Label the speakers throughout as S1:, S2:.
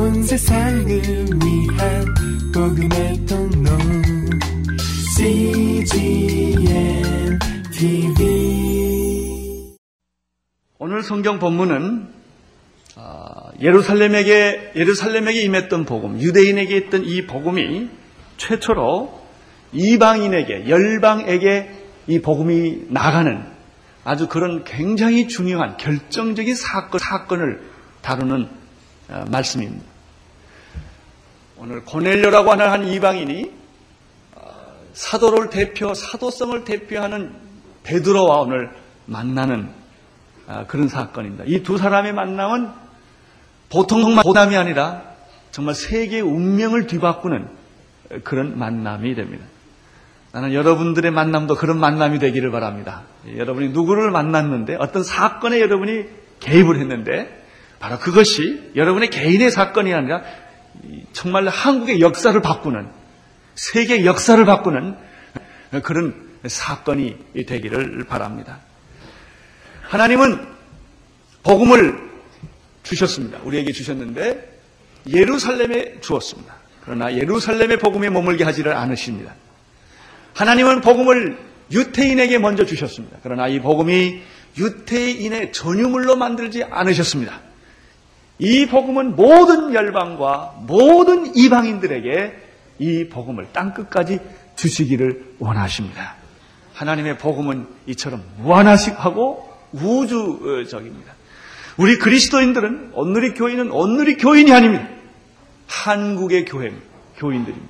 S1: 온 세상을 위한 복음의 통로 CGM TV
S2: 오늘 성경 본문은 아, 예루살렘에게 예루살렘에게 임했던 복음, 유대인에게 있던 이 복음이 최초로 이방인에게 열방에게 이 복음이 나가는 아주 그런 굉장히 중요한 결정적인 사건 사건을 다루는 어, 말씀입니다. 오늘 고넬료라고 하는 한 이방인이 어, 사도를 대표 사도성을 대표하는 베드로와 오늘 만나는 아, 그런 사건입니다. 이 두 사람의 만남은 보통 보담이 아니라 정말 세계의 운명을 뒤바꾸는 그런 만남이 됩니다. 나는 여러분들의 만남도 그런 만남이 되기를 바랍니다. 여러분이 누구를 만났는데 어떤 사건에 여러분이 개입을 했는데 바로 그것이 여러분의 개인의 사건이 아니라 정말 한국의 역사를 바꾸는 세계 역사를 바꾸는 그런 사건이 되기를 바랍니다. 하나님은 복음을 주셨습니다. 우리에게 주셨는데 예루살렘에 주었습니다. 그러나 예루살렘의 복음에 머물게 하지를 않으십니다. 하나님은 복음을 유태인에게 먼저 주셨습니다. 그러나 이 복음이 유태인의 전유물로 만들지 않으셨습니다. 이 복음은 모든 열방과 모든 이방인들에게 이 복음을 땅끝까지 주시기를 원하십니다. 하나님의 복음은 이처럼 무한하식하고 우주적입니다. 우리 그리스도인들은 온누리 교인은 온누리 교인이 아닙니다. 한국의 교회 교인들입니다.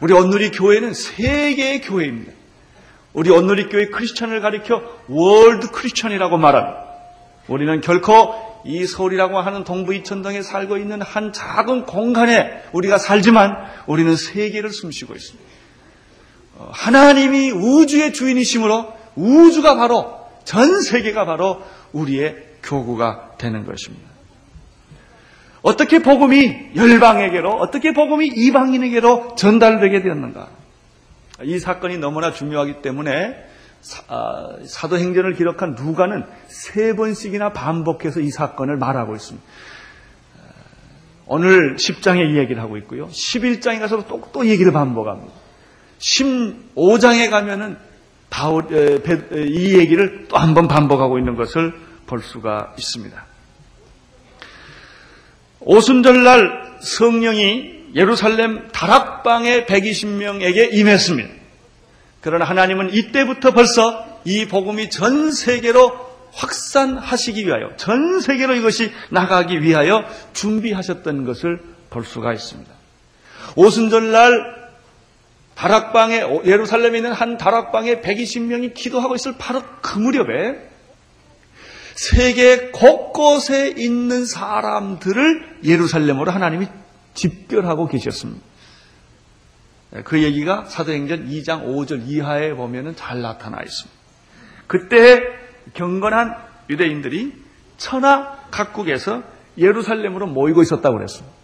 S2: 우리 온누리 교회는 세계의 교회입니다. 우리 온누리 교회 크리스천을 가리켜 world Christian이라고 말합니다. 우리는 결코 이 서울이라고 하는 동부 이촌동에 살고 있는 한 작은 공간에 우리가 살지만 우리는 세계를 숨쉬고 있습니다. 어, 하나님이 우주의 주인이시므로 우주가 바로 전 세계가 바로 우리의 교구가 되는 것입니다. 어떻게 복음이 열방에게로, 어떻게 복음이 이방인에게로 전달되게 되었는가? 이 사건이 너무나 중요하기 때문에 아, 사 도행전을 기록한 누가는 세 번씩이나 반복해서 이 사건을 말하고 있습니다. 오늘 10장에 이 얘기를 하고 있고요. 11장에 가서 또, 또 얘기를 반복합니다. 15장에 가면은 바울, 이 얘기를 또 한 번 반복하고 있는 것을 볼 수가 있습니다. 오순절날 성령이 예루살렘 다락방의 120명에게 임했습니다. 그러나 하나님은 이때부터 벌써 이 복음이 전 세계로 확산하시기 위하여, 전 세계로 이것이 나가기 위하여 준비하셨던 것을 볼 수가 있습니다. 오순절날 다락방에, 예루살렘에 있는 한 다락방에 120명이 기도하고 있을 바로 그 무렵에 세계 곳곳에 있는 사람들을 예루살렘으로 하나님이 집결하고 계셨습니다. 그 얘기가 사도행전 2장 5절 이하에 보면 잘 나타나 있습니다. 그때 경건한 유대인들이 천하 각국에서 예루살렘으로 모이고 있었다고 그랬습니다.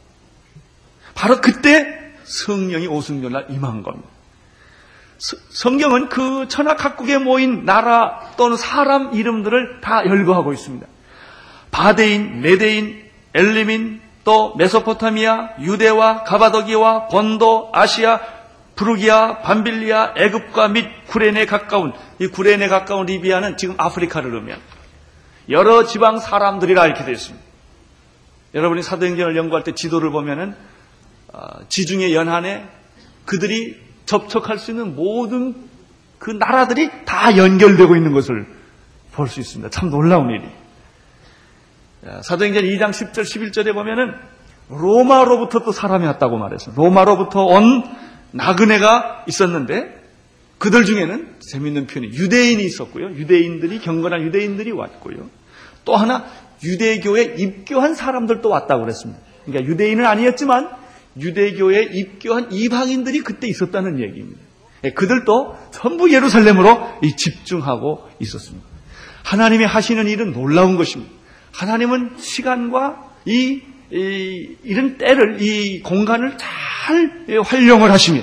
S2: 바로 그때 성령이 오순절날 임한 겁니다. 성경은 그 천하 각국에 모인 나라 또는 사람 이름들을 다 열거하고 있습니다. 바데인, 메데인, 엘리민, 또 메소포타미아, 유대와 가바도기와 본도, 아시아, 부르기아, 반빌리아, 애굽과 및 구레네 가까운 이 구레네 가까운 리비아는 지금 아프리카를 의미한 여러 지방 사람들이라 이렇게 되어 있습니다. 여러분이 사도행전을 연구할 때 지도를 보면은 어, 지중해 연안에 그들이 접촉할 수 있는 모든 그 나라들이 다 연결되고 있는 것을 볼 수 있습니다. 참 놀라운 일이. 사도행전 2장 10절 11절에 보면은 로마로부터 또 사람이 왔다고 말했어요. 로마로부터 온 나그네가 있었는데 그들 중에는 재밌는 표현이 유대인이 있었고요. 유대인들이 경건한 유대인들이 왔고요. 또 하나 유대교에 입교한 사람들도 왔다고 그랬습니다. 그러니까 유대인은 아니었지만 유대교에 입교한 이방인들이 그때 있었다는 얘기입니다. 예, 그들도 전부 예루살렘으로 집중하고 있었습니다. 하나님이 하시는 일은 놀라운 것입니다. 하나님은 시간과 이, 이 이런 때를 이 공간을 잘 활용을 하시며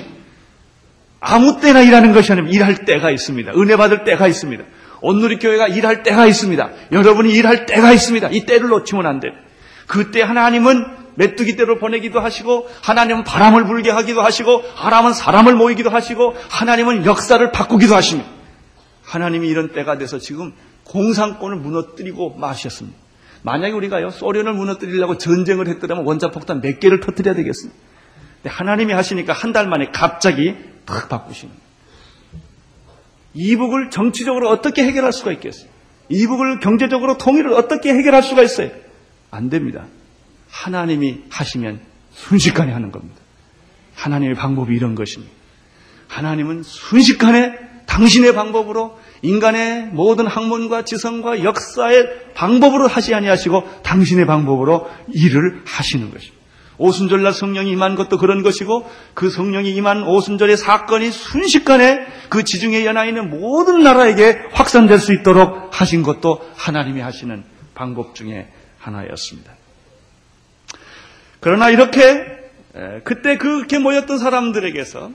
S2: 아무 때나 일하는 것이 아니라 일할 때가 있습니다. 은혜 받을 때가 있습니다. 온누리 교회가 일할 때가 있습니다. 여러분이 일할 때가 있습니다. 이 때를 놓치면 안 돼. 그때 하나님은 메뚜기 떼로 보내기도 하시고 하나님은 바람을 불게 하기도 하시고 하나님은 사람을 모이기도 하시고 하나님은 역사를 바꾸기도 하십니다. 하나님이 이런 때가 돼서 지금 공산권을 무너뜨리고 마셨습니다. 만약에 우리가요 소련을 무너뜨리려고 전쟁을 했더라면 원자폭탄 몇 개를 터뜨려야 되겠습니다. 하나님이 하시니까 한 달 만에 갑자기 탁 바꾸시는 거예요. 이북을 정치적으로 어떻게 해결할 수가 있겠어요? 이북을 경제적으로 통일을 어떻게 해결할 수가 있어요? 안 됩니다. 하나님이 하시면 순식간에 하는 겁니다. 하나님의 방법이 이런 것입니다. 하나님은 순식간에 당신의 방법으로 인간의 모든 학문과 지성과 역사의 방법으로 하시 아니하시고 당신의 방법으로 일을 하시는 것입니다. 오순절날 성령이 임한 것도 그런 것이고 그 성령이 임한 오순절의 사건이 순식간에 그 지중해 연하에 있는 모든 나라에게 확산될 수 있도록 하신 것도 하나님이 하시는 방법 중에 하나였습니다. 그러나 이렇게 그때 그렇게 모였던 사람들에게서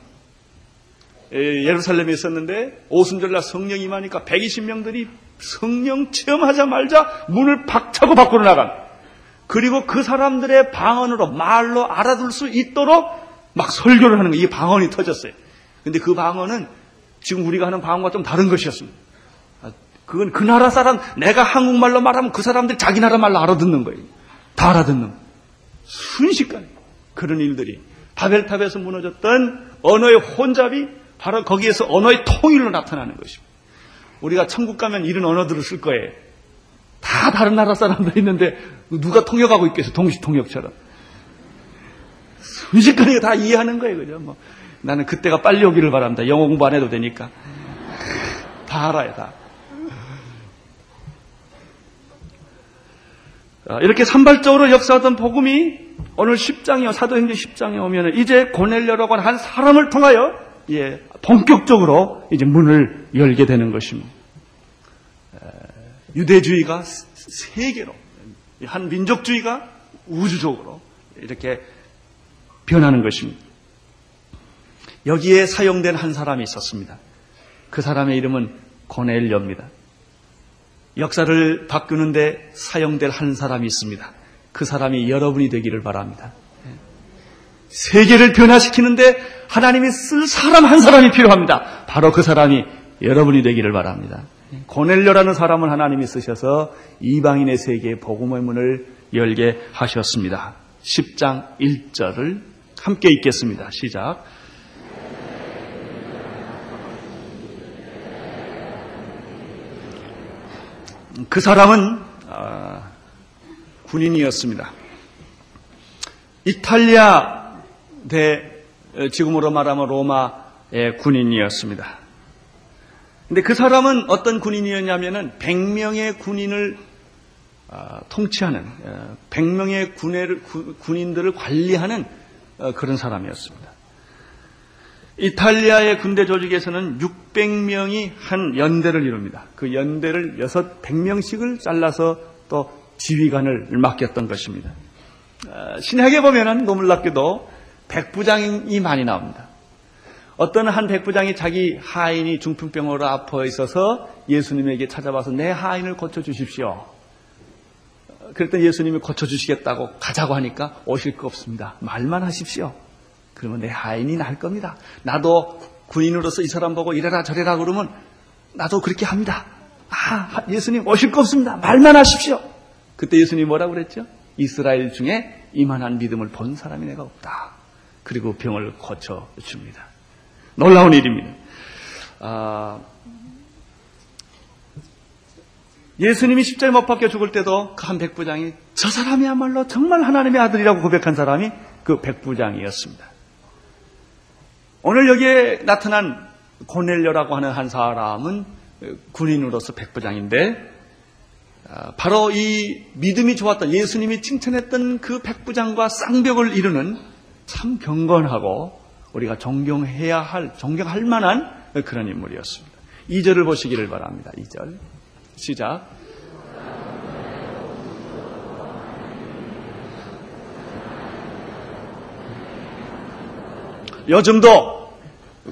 S2: 예루살렘에 있었는데 오순절날 성령이 임하니까 120명들이 성령 체험하자말자 문을 박차고 밖으로 나간 그리고 그 사람들의 방언으로 말로 알아둘 수 있도록 막 설교를 하는 거예요. 이 방언이 터졌어요. 근데 그 방언은 지금 우리가 하는 방언과 좀 다른 것이었습니다. 아, 그건 그 나라 사람, 내가 한국말로 말하면 그 사람들 자기 나라 말로 알아듣는 거예요. 다 알아듣는 거예요. 순식간에 그런 일들이 바벨탑에서 무너졌던 언어의 혼잡이 바로 거기에서 언어의 통일로 나타나는 것입니다. 우리가 천국 가면 이런 언어들을 쓸 거예요. 다 다른 나라 사람들 있는데 누가 통역하고 있겠어? 동시 통역처럼. 순식간에 다 이해하는 거예요 그죠? 뭐 나는 그때가 빨리 오기를 바랍니다. 영어 공부 안 해도 되니까. 다 알아요 다. 이렇게 산발적으로 역사하던 복음이 오늘 10장이요 사도행전 10장에 오면 이제 고넬려라고 하는 한 사람을 통하여 예, 본격적으로 이제 문을 열게 되는 것입니다. 유대주의가 세계로, 한 민족주의가 우주적으로 이렇게 변하는 것입니다. 여기에 사용된 한 사람이 있었습니다. 그 사람의 이름은 고넬료입니다. 역사를 바꾸는데 사용될 한 사람이 있습니다. 그 사람이 여러분이 되기를 바랍니다. 세계를 변화시키는데 하나님이 쓸 사람 한 사람이 필요합니다. 바로 그 사람이 여러분이 되기를 바랍니다. 고넬료라는 사람을 하나님이 쓰셔서 이방인의 세계에 복음의 문을 열게 하셨습니다. 10장 1절을 함께 읽겠습니다. 시작. 그 사람은 아, 군인이었습니다. 이탈리아 대 지금으로 말하면 로마의 군인이었습니다. 근데 그 사람은 어떤 군인이었냐면은 100명의 군인을 아, 통치하는 100명의 어, 군인들을 관리하는 어, 그런 사람이었습니다. 이탈리아의 군대 조직에서는 600명이 한 연대를 이룹니다. 그 연대를 6, 100명씩을 잘라서 또 지휘관을 맡겼던 것입니다. 아, 신학에 보면은 노물납게도 백부장이 많이 나옵니다. 어떤 한 백부장이 자기 하인이 중풍병으로 아파 있어서 예수님에게 찾아와서 내 하인을 고쳐주십시오. 그랬더니 예수님이 고쳐주시겠다고 가자고 하니까 오실 거 없습니다. 말만 하십시오. 그러면 내 하인이 날 겁니다. 나도 군인으로서 이 사람 보고 이래라 저래라 그러면 나도 그렇게 합니다. 아, 예수님 오실 거 없습니다. 말만 하십시오. 그때 예수님이 뭐라고 그랬죠? 이스라엘 중에 이만한 믿음을 본 사람이 내가 없다. 그리고 병을 고쳐줍니다. 놀라운 일입니다. 아, 예수님이 십자에 못 박혀 죽을 때도 그 한 백부장이 저 사람이야말로 정말 하나님의 아들이라고 고백한 사람이 그 백부장이었습니다. 오늘 여기에 나타난 고넬료라고 하는 한 사람은 군인으로서 백부장인데 아, 바로 이 믿음이 좋았던 예수님이 칭찬했던 그 백부장과 쌍벽을 이루는 참 경건하고 우리가 존경해야 할, 존경할 만한 그런 인물이었습니다. 2절을 보시기를 바랍니다. 2절. 시작. 요즘도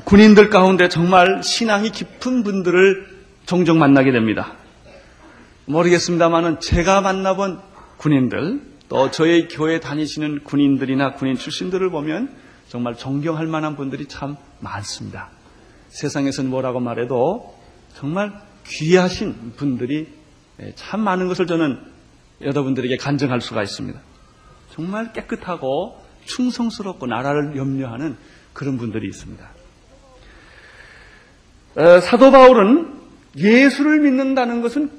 S2: 군인들 가운데 정말 신앙이 깊은 분들을 종종 만나게 됩니다. 모르겠습니다만은 제가 만나본 군인들 또 저희 교회 다니시는 군인들이나 군인 출신들을 보면 정말 존경할 만한 분들이 참 많습니다. 세상에서는 뭐라고 말해도 정말 귀하신 분들이 예, 참 많은 것을 저는 여러분들에게 간증할 수가 있습니다. 정말 깨끗하고 충성스럽고 나라를 염려하는 그런 분들이 있습니다. 어, 사도 바울은 예수를 믿는다는 것은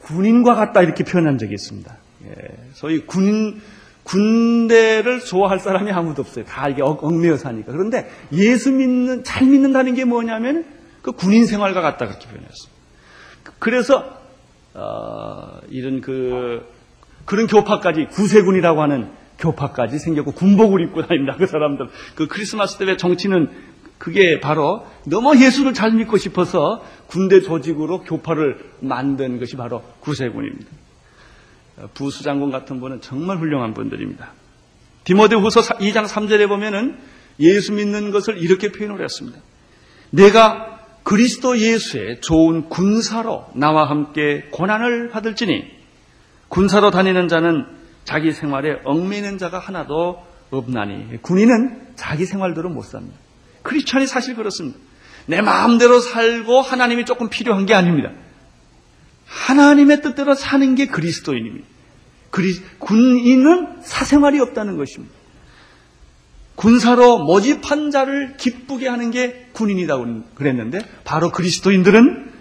S2: 군인과 같다 이렇게 표현한 적이 있습니다. 예, 소위 군 군대를 좋아할 사람이 아무도 없어요. 다 이게 얽매여 사니까. 그런데 예수 믿는 잘 믿는다는 게 뭐냐면 그 군인 생활과 같다 그렇게 표현했어요. 그래서 어, 이런 그 그런 교파까지 구세군이라고 하는 교파까지 생겼고 군복을 입고 다닙니다. 그 사람들 그 크리스마스 때왜 정치는 그게 바로 너무 예수를 잘 믿고 싶어서 군대 조직으로 교파를 만든 것이 바로 구세군입니다. 부수장군 같은 분은 정말 훌륭한 분들입니다. 디모데 후서 2장 3절에 보면은 예수 믿는 것을 이렇게 표현을 했습니다. 내가 그리스도 예수의 좋은 군사로 나와 함께 고난을 받을지니 군사로 다니는 자는 자기 생활에 얽매이는 자가 하나도 없나니 군인은 자기 생활대로 못 삽니다. 크리스천이 사실 그렇습니다. 내 마음대로 살고 하나님이 조금 필요한 게 아닙니다. 하나님의 뜻대로 사는 게 그리스도인입니다. 그리, 군인은 사생활이 없다는 것입니다. 군사로 모집한 자를 기쁘게 하는 게 군인이라고 그랬는데 바로 그리스도인들은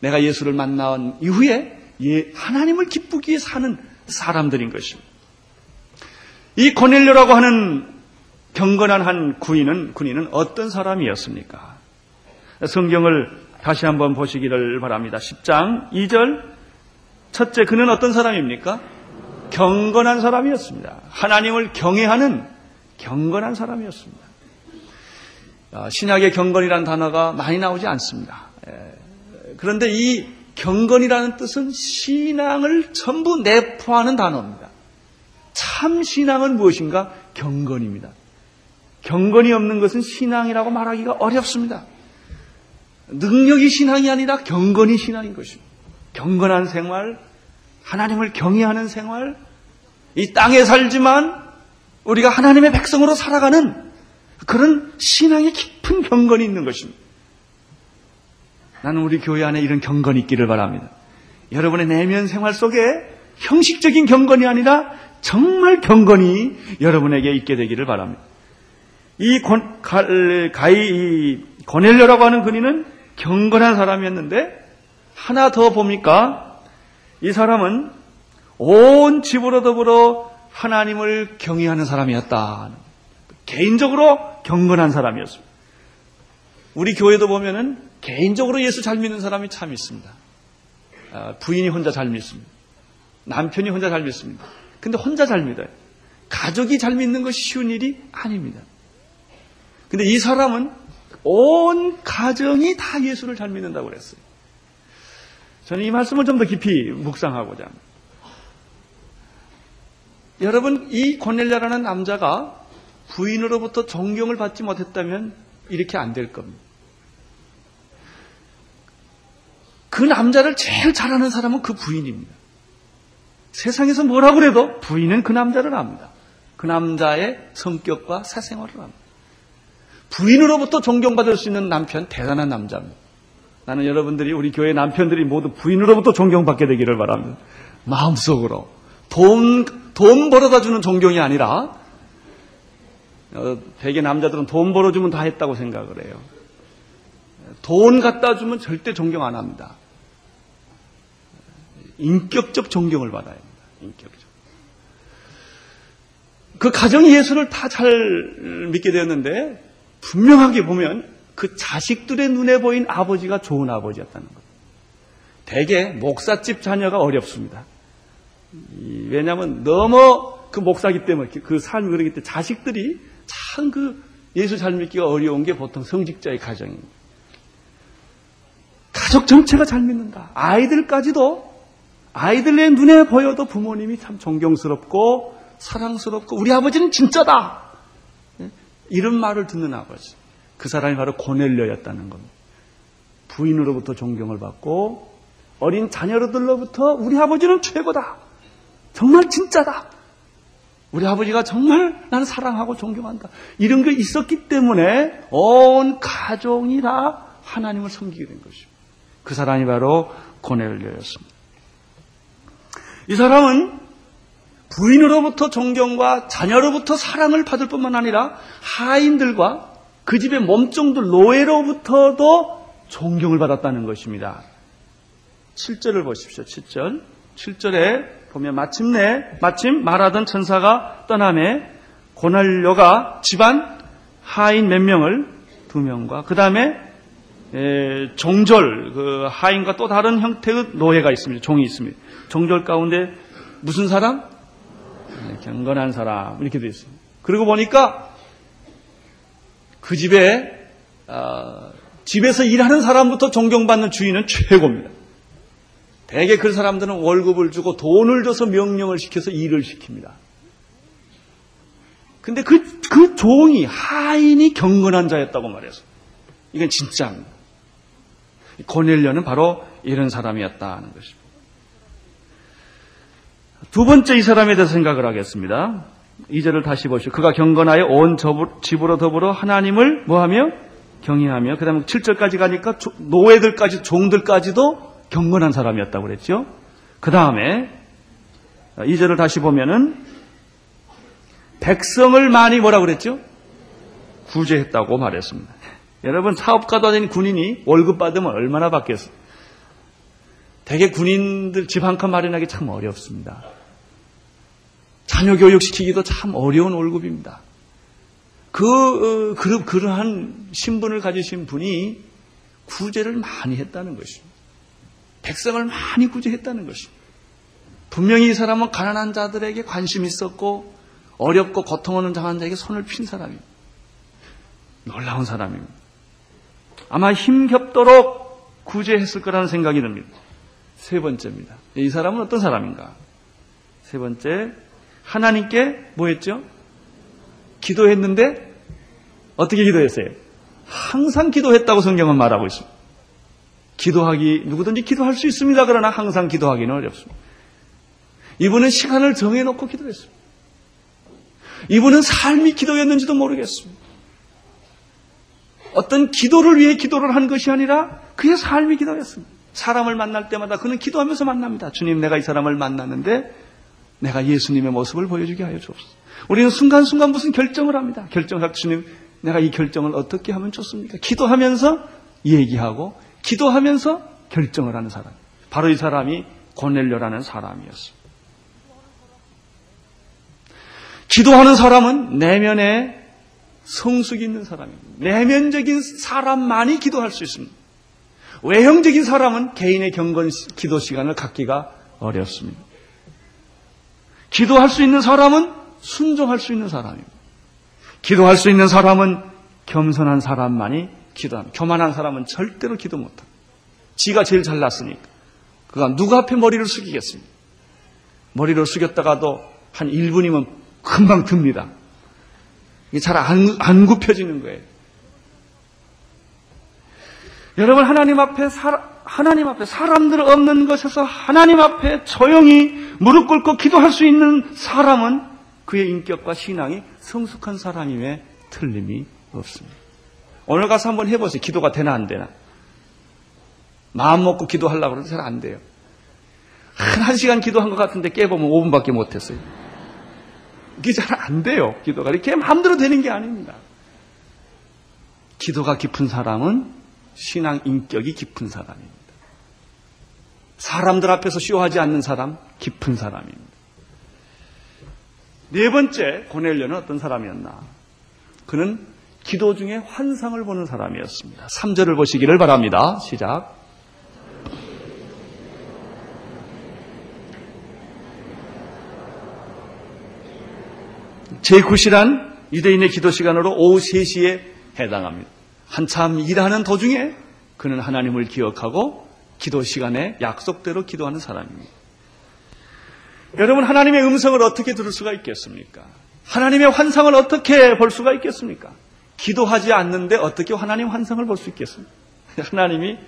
S2: 내가 예수를 만난 이후에 예, 하나님을 기쁘게 사는 사람들인 것입니다. 이 고넬료라고 하는 경건한 한 군인은 군인은 어떤 사람이었습니까? 성경을 다시 한번 보시기를 바랍니다. 10장 2절 첫째 그는 어떤 사람입니까? 경건한 사람이었습니다. 하나님을 경외하는 경건한 사람이었습니다. 아, 신약의 경건이라는 단어가 많이 나오지 않습니다. 예. 그런데 이 경건이라는 뜻은 신앙을 전부 내포하는 단어입니다. 참 신앙은 무엇인가? 경건입니다. 경건이 없는 것은 신앙이라고 말하기가 어렵습니다. 능력이 신앙이 아니라 경건이 신앙인 것입니다. 경건한 생활, 하나님을 경외하는 생활, 이 땅에 살지만 우리가 하나님의 백성으로 살아가는 그런 신앙의 깊은 경건이 있는 것입니다. 나는 우리 교회 안에 이런 경건이 있기를 바랍니다. 여러분의 내면 생활 속에 형식적인 경건이 아니라 정말 경건이 여러분에게 있게 되기를 바랍니다. 이 권, 가이 고넬료라고 하는 그이는 경건한 사람이었는데 하나 더 봅니까? 이 사람은 온 집으로 더불어 하나님을 경외하는 사람이었다. 개인적으로 경건한 사람이었습니다. 우리 교회도 보면은 개인적으로 예수 잘 믿는 사람이 참 있습니다. 아, 부인이 혼자 잘 믿습니다. 남편이 혼자 잘 믿습니다. 근데 혼자 잘 믿어요. 가족이 잘 믿는 것이 쉬운 일이 아닙니다. 근데 이 사람은 온 가정이 다 예수를 잘 믿는다고 그랬어요. 저는 이 말씀을 좀 더 깊이 묵상하고자 합니다. 여러분, 이 고넬랴라는 남자가 부인으로부터 존경을 받지 못했다면 이렇게 안 될 겁니다. 그 남자를 제일 잘하는 사람은 그 부인입니다. 세상에서 뭐라고 그래도 부인은 그 남자를 압니다. 그 남자의 성격과 사생활을 압니다. 부인으로부터 존경받을 수 있는 남편 대단한 남자입니다. 나는 여러분들이 우리 교회 남편들이 모두 부인으로부터 존경받게 되기를 바랍니다. 마음속으로 돈, 돈 벌어다 주는 존경이 아니라 어, 대개 남자들은 돈 벌어주면 다 했다고 생각을 해요. 돈 갖다 주면 절대 존경 안 합니다. 인격적 존경을 받아야 합니다. 인격적. 그 가정이 예수를 다 잘 믿게 되었는데 분명하게 보면 그 자식들의 눈에 보인 아버지가 좋은 아버지였다는 것. 대개 목사집 자녀가 어렵습니다. 왜냐하면 너무 그 목사기 때문에 그 삶이 그러기 때문에 자식들이 참 그 예수 잘 믿기가 어려운 게 보통 성직자의 가정입니다. 가족 전체가 잘 믿는다. 아이들까지도 아이들의 눈에 보여도 부모님이 참 존경스럽고 사랑스럽고 우리 아버지는 진짜다. 예? 이런 말을 듣는 아버지. 그 사람이 바로 고넬료였다는 겁니다. 부인으로부터 존경을 받고 어린 자녀들로부터 우리 아버지는 최고다. 정말 진짜다. 우리 아버지가 정말 나는 사랑하고 존경한다. 이런 게 있었기 때문에 온 가족이 다 하나님을 섬기게 된 것입니다. 그 사람이 바로 고넬료였습니다. 이 사람은 부인으로부터 존경과 자녀로부터 사랑을 받을 뿐만 아니라 하인들과 그 집의 몸종들 노예로부터도 존경을 받았다는 것입니다. 7절을 보십시오. 7절. 7절에 보면 마침내 마침 말하던 천사가 떠남에 고날료가 집안 하인 몇 명을 두 명과 그 다음에 종졸 그 하인과 또 다른 형태의 노예가 있습니다. 종이 있습니다. 종졸 가운데 무슨 사람? 네, 경건한 사람 이렇게 되어 있습니다. 그리고 보니까 그 집에 어, 집에서 일하는 사람부터 존경받는 주인은 최고입니다. 대개 그 사람들은 월급을 주고 돈을 줘서 명령을 시켜서 일을 시킵니다. 근데 그, 그 종이, 하인이 경건한 자였다고 말해서. 이건 진짜입니다. 고넬료는 바로 이런 사람이었다는 것입니다. 두 번째 이 사람에 대해서 생각을 하겠습니다. 이절을 다시 보시오. 그가 경건하여 온 집으로 더불어 하나님을 뭐하며? 경외하며. 그 다음에 7절까지 가니까 노예들까지, 종들까지도 경건한 사람이었다고 그랬죠. 그 다음에 2절을 다시 보면은 백성을 많이 뭐라 그랬죠? 구제했다고 말했습니다. 여러분 사업가도 아닌 군인이 월급 받으면 얼마나 받겠어요? 대개 군인들 집 한 칸 마련하기 참 어렵습니다. 자녀 교육시키기도 참 어려운 월급입니다. 그, 어, 그, 그러한 신분을 가지신 분이 구제를 많이 했다는 것입니다. 백성을 많이 구제했다는 것입니다. 분명히 이 사람은 가난한 자들에게 관심 있었고 어렵고 고통하는 장한 자에게 손을 핀 사람입니다. 놀라운 사람입니다. 아마 힘겹도록 구제했을 거라는 생각이 듭니다. 세 번째입니다. 이 사람은 어떤 사람인가? 세 번째, 하나님께 뭐 했죠? 기도했는데 어떻게 기도했어요? 항상 기도했다고 성경은 말하고 있습니다. 기도하기, 누구든지 기도할 수 있습니다. 그러나 항상 기도하기는 어렵습니다. 이분은 시간을 정해놓고 기도했습니다. 이분은 삶이 기도였는지도 모르겠습니다. 어떤 기도를 위해 기도를 한 것이 아니라 그의 삶이 기도였습니다. 사람을 만날 때마다 그는 기도하면서 만납니다. 주님, 내가 이 사람을 만났는데 내가 예수님의 모습을 보여주게 하여 주옵소서. 우리는 순간순간 무슨 결정을 합니다. 결정할 주님, 내가 이 결정을 어떻게 하면 좋습니까? 기도하면서 얘기하고 기도하면서 결정을 하는 사람. 바로 이 사람이 고넬료라는 사람이었습니다. 기도하는 사람은 내면에 성숙이 있는 사람입니다. 내면적인 사람만이 기도할 수 있습니다. 외형적인 사람은 개인의 경건 기도 시간을 갖기가 어렵습니다. 기도할 수 있는 사람은 순종할 수 있는 사람입니다. 기도할 수 있는 사람은 겸손한 사람만이 기도합니다. 교만한 사람은 절대로 기도 못합니다. 지가 제일 잘났으니까. 그가 누구 앞에 머리를 숙이겠습니까? 머리를 숙였다가도 한 1분이면 금방 듭니다. 이게 잘 안, 안 굽혀지는 거예요. 여러분 하나님 앞에 사, 하나님 앞에 사람들 없는 것에서 하나님 앞에 조용히 무릎 꿇고 기도할 수 있는 사람은 그의 인격과 신앙이 성숙한 사람임에 틀림이 없습니다. 오늘 가서 한번 해보세요. 기도가 되나 안 되나. 마음 먹고 기도하려고 그러면 잘안 돼요. 한, 한 시간 기도한 것 같은데 깨보면 5분밖에 못했어요. 이게 잘 안 돼요. 기도가. 이렇게 마음대로 되는 게 아닙니다. 기도가 깊은 사람은 신앙 인격이 깊은 사람입니다. 사람들 앞에서 쇼하지 않는 사람, 깊은 사람입니다. 네 번째, 고넬료는 어떤 사람이었나? 그는 기도 중에 환상을 보는 사람이었습니다. 3절을 보시기를 바랍니다. 시작. 제9시란 유대인의 기도 시간으로 오후 3시에 해당합니다. 한참 일하는 도중에 그는 하나님을 기억하고 기도 시간에 약속대로 기도하는 사람입니다. 여러분, 하나님의 음성을 어떻게 들을 수가 있겠습니까? 하나님의 환상을 어떻게 볼 수가 있겠습니까? 기도하지 않는데 어떻게 하나님 환상을 볼 수 있겠습니까? 하나님이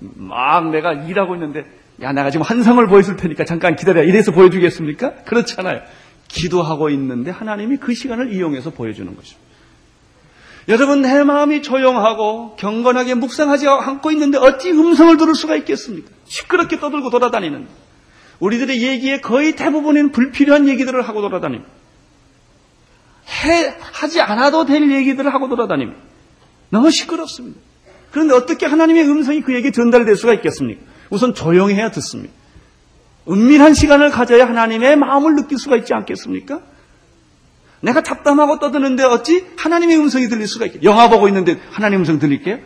S2: 막 내가 일하고 있는데 야 내가 지금 환상을 보여줄 테니까 잠깐 기다려 이래서 보여주겠습니까? 그렇잖아요. 기도하고 있는데 하나님이 그 시간을 이용해서 보여주는 것입니다. 여러분, 내 마음이 조용하고 경건하게 묵상하지 않고 있는데 어찌 음성을 들을 수가 있겠습니까? 시끄럽게 떠들고 돌아다니는 우리들의 얘기에 거의 대부분은 불필요한 얘기들을 하고 돌아다닙니다. 해, 하지 않아도 될 얘기들을 하고 돌아다닙니다. 너무 시끄럽습니다. 그런데 어떻게 하나님의 음성이 그에게 전달될 수가 있겠습니까? 우선 조용해야 듣습니다. 은밀한 시간을 가져야 하나님의 마음을 느낄 수가 있지 않겠습니까? 내가 답답하고 떠드는데 어찌 하나님의 음성이 들릴 수가 있겠 영화 보고 있는데 하나님 음성 들릴게요?